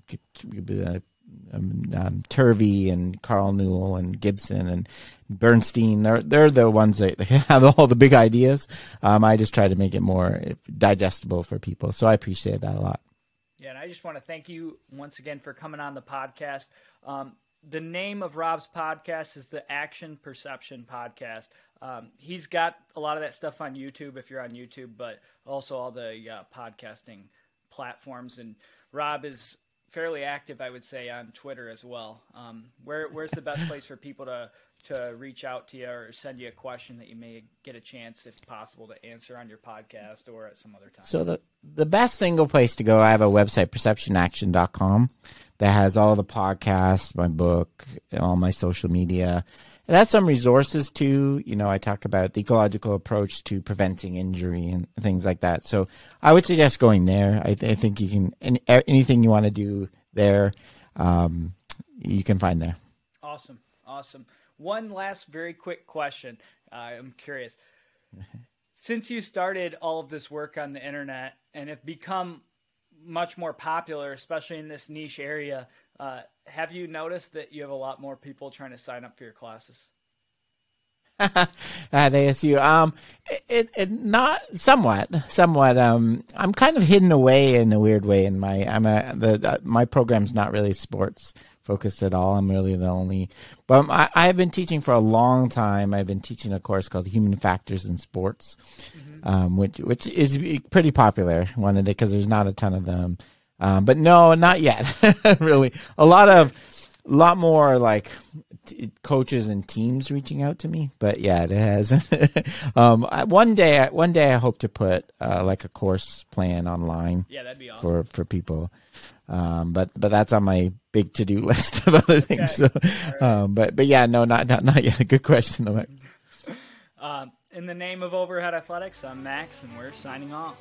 um, um, Turvey and Karl Newell and Gibson and Bernstein. They're they're the ones that have all the big ideas. Um, I just try to make it more digestible for people. So I appreciate that a lot. Yeah, and I just want to thank you once again for coming on the podcast. Um, the name of Rob's podcast is the Action Perception Podcast. Um, he's got a lot of that stuff on YouTube if you're on YouTube, but also all the uh, podcasting platforms, and Rob is fairly active, I would say, on Twitter as well. Um, where where's the best place for people to to reach out to you or send you a question that you may get a chance, if possible, to answer on your podcast or at some other time? So the the best single place to go, I have a website, perceptionaction.com, that has all the podcasts, my book, all my social media. It has some resources too. You know, I talk about the ecological approach to preventing injury and things like that. So I would suggest going there. I, th- I think you can any, anything you want to do there, um, you can find there. Awesome, awesome. One last very quick question. Uh, I'm curious. Since you started all of this work on the internet and have become much more popular, especially in this niche area, uh, have you noticed that you have a lot more people trying to sign up for your classes? at ASU. Um, it, it not somewhat, somewhat. Um, I'm kind of hidden away in a weird way. In my, I'm a the uh, my program's not really sports focused at all. I'm really the only, but I, I've been teaching for a long time. I've been teaching a course called Human Factors in Sports, mm-hmm. um, which which is pretty popular. Wanted it because there's not a ton of them. Um, but no, not yet. really, a lot of, a lot more like t- coaches and teams reaching out to me. But yeah, it has. um, one day, one day, I hope to put uh, like a course plan online. Yeah, that'd be awesome for for people. Um, but but that's on my big to do list of other things. Okay. So, right. um, but but yeah, no, not not not yet. Good question, though. Um, in the name of Overhead Athletics, I'm Max, and we're signing off.